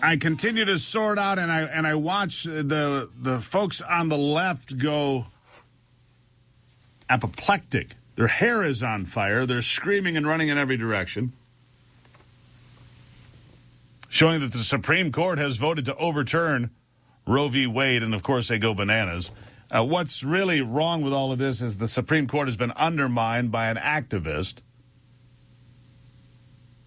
I continue to sort out, and I and I watch the the folks on the left go apoplectic. Their hair is on fire. They're screaming and running in every direction, showing that the Supreme Court has voted to overturn Roe v. Wade, and of course they go bananas. Uh, what's really wrong with all of this is the Supreme Court has been undermined by an activist.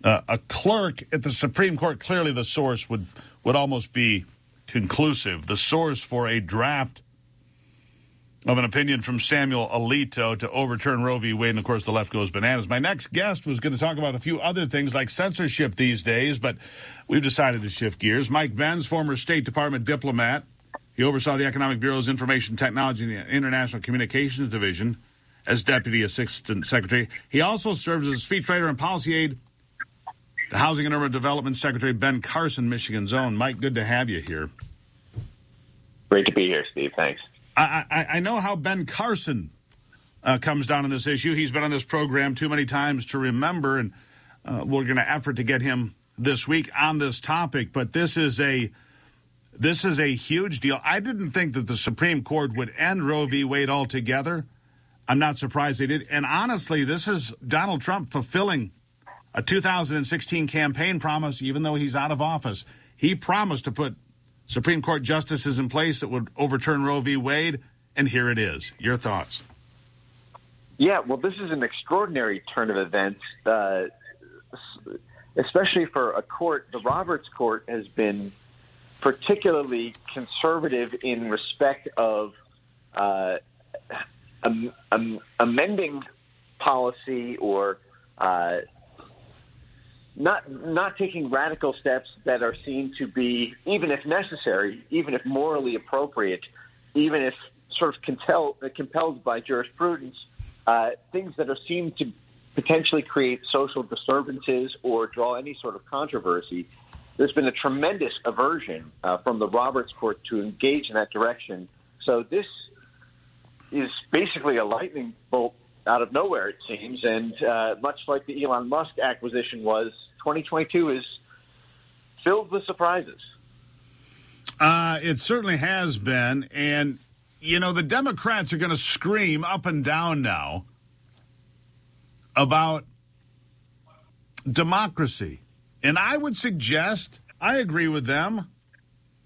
Uh, a clerk at the Supreme Court, clearly the source would, would almost be conclusive. The source for a draft of an opinion from Samuel Alito to overturn Roe v. Wade, and of course the left goes bananas. My next guest was going to talk about a few other things like censorship these days, but we've decided to shift gears. Mike Benz, former State Department diplomat, he oversaw the Economic Bureau's Information Technology and International Communications Division as Deputy Assistant Secretary. He also serves as a speechwriter and policy aide to Housing and Urban Development Secretary Ben Carson, Michigan Zone. Mike, good to have you here. Great to be here, Steve. Thanks. I, I, I know how Ben Carson uh, comes down on this issue. He's been on this program too many times to remember, and uh, we're going to effort to get him this week on this topic. But this is a this is a huge deal. I didn't think that the Supreme Court would end Roe v. Wade altogether. I'm not surprised they did. And honestly, this is Donald Trump fulfilling a 2016 campaign promise, even though he's out of office. He promised to put Supreme Court justices in place that would overturn Roe v. Wade, and here it is. Your thoughts? Yeah, well, this is an extraordinary turn of events, uh, especially for a court. The Roberts Court has been particularly conservative in respect of uh, am, am, amending policy or uh, not not taking radical steps that are seen to be, even if necessary, even if morally appropriate, even if sort of compel, compelled by jurisprudence, uh, things that are seen to potentially create social disturbances or draw any sort of controversy. There's been a tremendous aversion uh, from the Roberts Court to engage in that direction. So this is basically a lightning bolt out of nowhere, it seems. And uh, much like the Elon Musk acquisition was, 2022 is filled with surprises. Uh, it certainly has been. And, you know, the Democrats are going to scream up and down now about democracy. And I would suggest, I agree with them.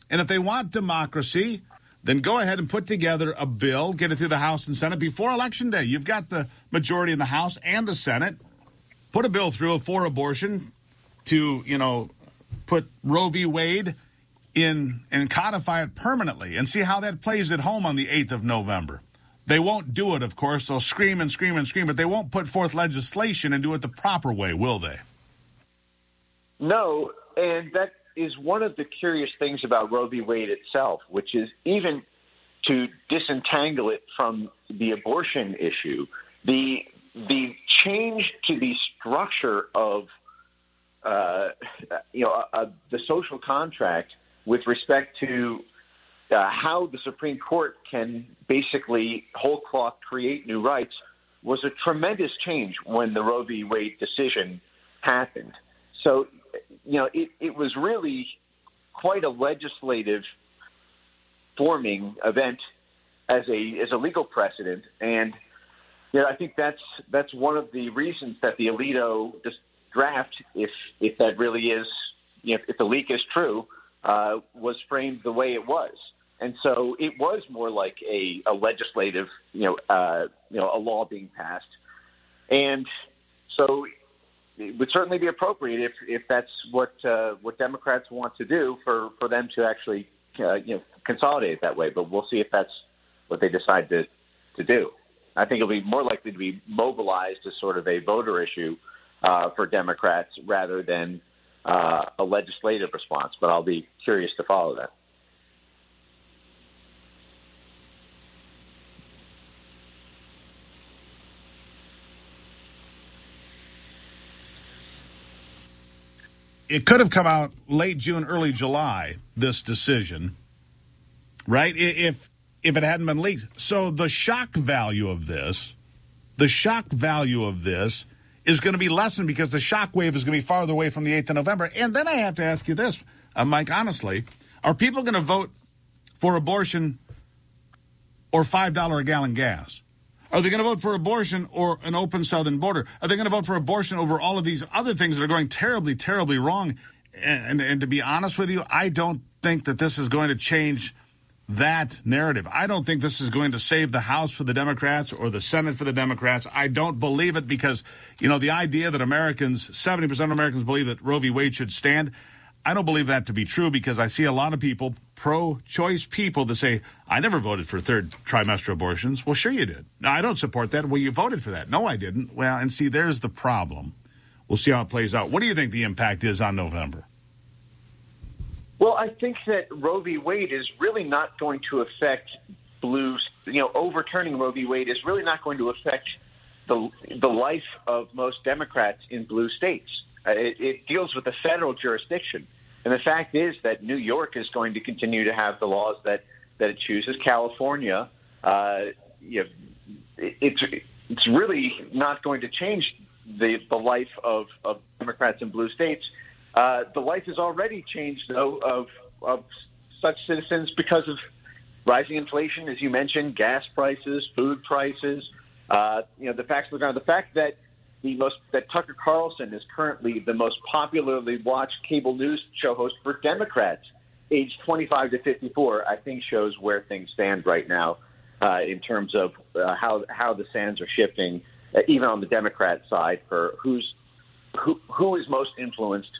And if they want democracy, then go ahead and put together a bill, get it through the House and Senate before Election Day. You've got the majority in the House and the Senate. Put a bill through for abortion to, you know, put Roe v. Wade in and codify it permanently and see how that plays at home on the 8th of November. They won't do it, of course. They'll scream and scream and scream, but they won't put forth legislation and do it the proper way, will they? No, and that is one of the curious things about Roe v. Wade itself, which is even to disentangle it from the abortion issue, the the change to the structure of uh, you know uh, uh, the social contract with respect to uh, how the Supreme Court can basically whole cloth create new rights was a tremendous change when the Roe v. Wade decision happened. So you know, it, it was really quite a legislative forming event as a as a legal precedent, and you know, I think that's that's one of the reasons that the Alito draft, if if that really is, you know, if the leak is true, uh, was framed the way it was, and so it was more like a, a legislative, you know, uh, you know, a law being passed, and so it would certainly be appropriate if, if that's what uh, what Democrats want to do for, for them to actually uh, you know consolidate that way. But we'll see if that's what they decide to to do. I think it'll be more likely to be mobilized as sort of a voter issue uh, for Democrats rather than uh, a legislative response. But I'll be curious to follow that. It could have come out late June, early July. This decision, right? If if it hadn't been leaked, so the shock value of this, the shock value of this is going to be lessened because the shock wave is going to be farther away from the 8th of November. And then I have to ask you this. uh, Mike, honestly, are people going to vote for abortion or $5 a gallon gas? Are they going to vote for abortion or an open southern border? Are they going to vote for abortion over all of these other things that are going terribly, terribly wrong? And, and, to be honest with you, I don't think that this is going to change that narrative. I don't think this is going to save the House for the Democrats or the Senate for the Democrats. I don't believe it because, you know, the idea that Americans, 70% of Americans believe that Roe v. Wade should stand, I don't believe that to be true because I see a lot of people, pro choice people, that say, I never voted for third trimester abortions. Well, sure you did. No, I don't support that. Well, you voted for that. No, I didn't. Well, and see, there's the problem. We'll see how it plays out. What do you think the impact is on November? Well, I think that Roe v. Wade is really not going to affect blue. You know, overturning Roe v. Wade is really not going to affect the the life of most Democrats in blue states. Uh, it, it deals with the federal jurisdiction, and the fact is that New York is going to continue to have the laws that that it chooses. California, uh, you know, it, it's it's really not going to change the the life of, of Democrats in blue states uh, the life has already changed, though, of, of such citizens because of rising inflation, as you mentioned, gas prices, food prices. Uh, you know, the facts of the ground. The fact that the most that Tucker Carlson is currently the most popularly watched cable news show host for Democrats, aged 25 to 54, I think shows where things stand right now uh, in terms of uh, how how the sands are shifting, uh, even on the Democrat side, for who's who who is most influenced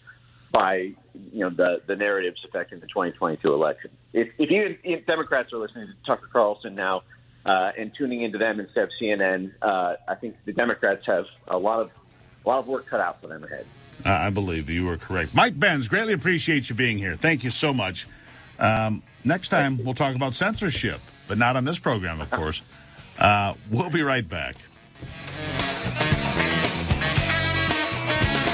by you know the the narratives affecting the 2022 election. If, if you if Democrats are listening to Tucker Carlson now uh, and tuning into them instead of CNN, uh, I think the Democrats have a lot of a lot of work cut out for them ahead. Uh, I believe you are correct, Mike Benz. Greatly appreciate you being here. Thank you so much. Um, next time we'll talk about censorship, but not on this program, of course. Uh, we'll be right back.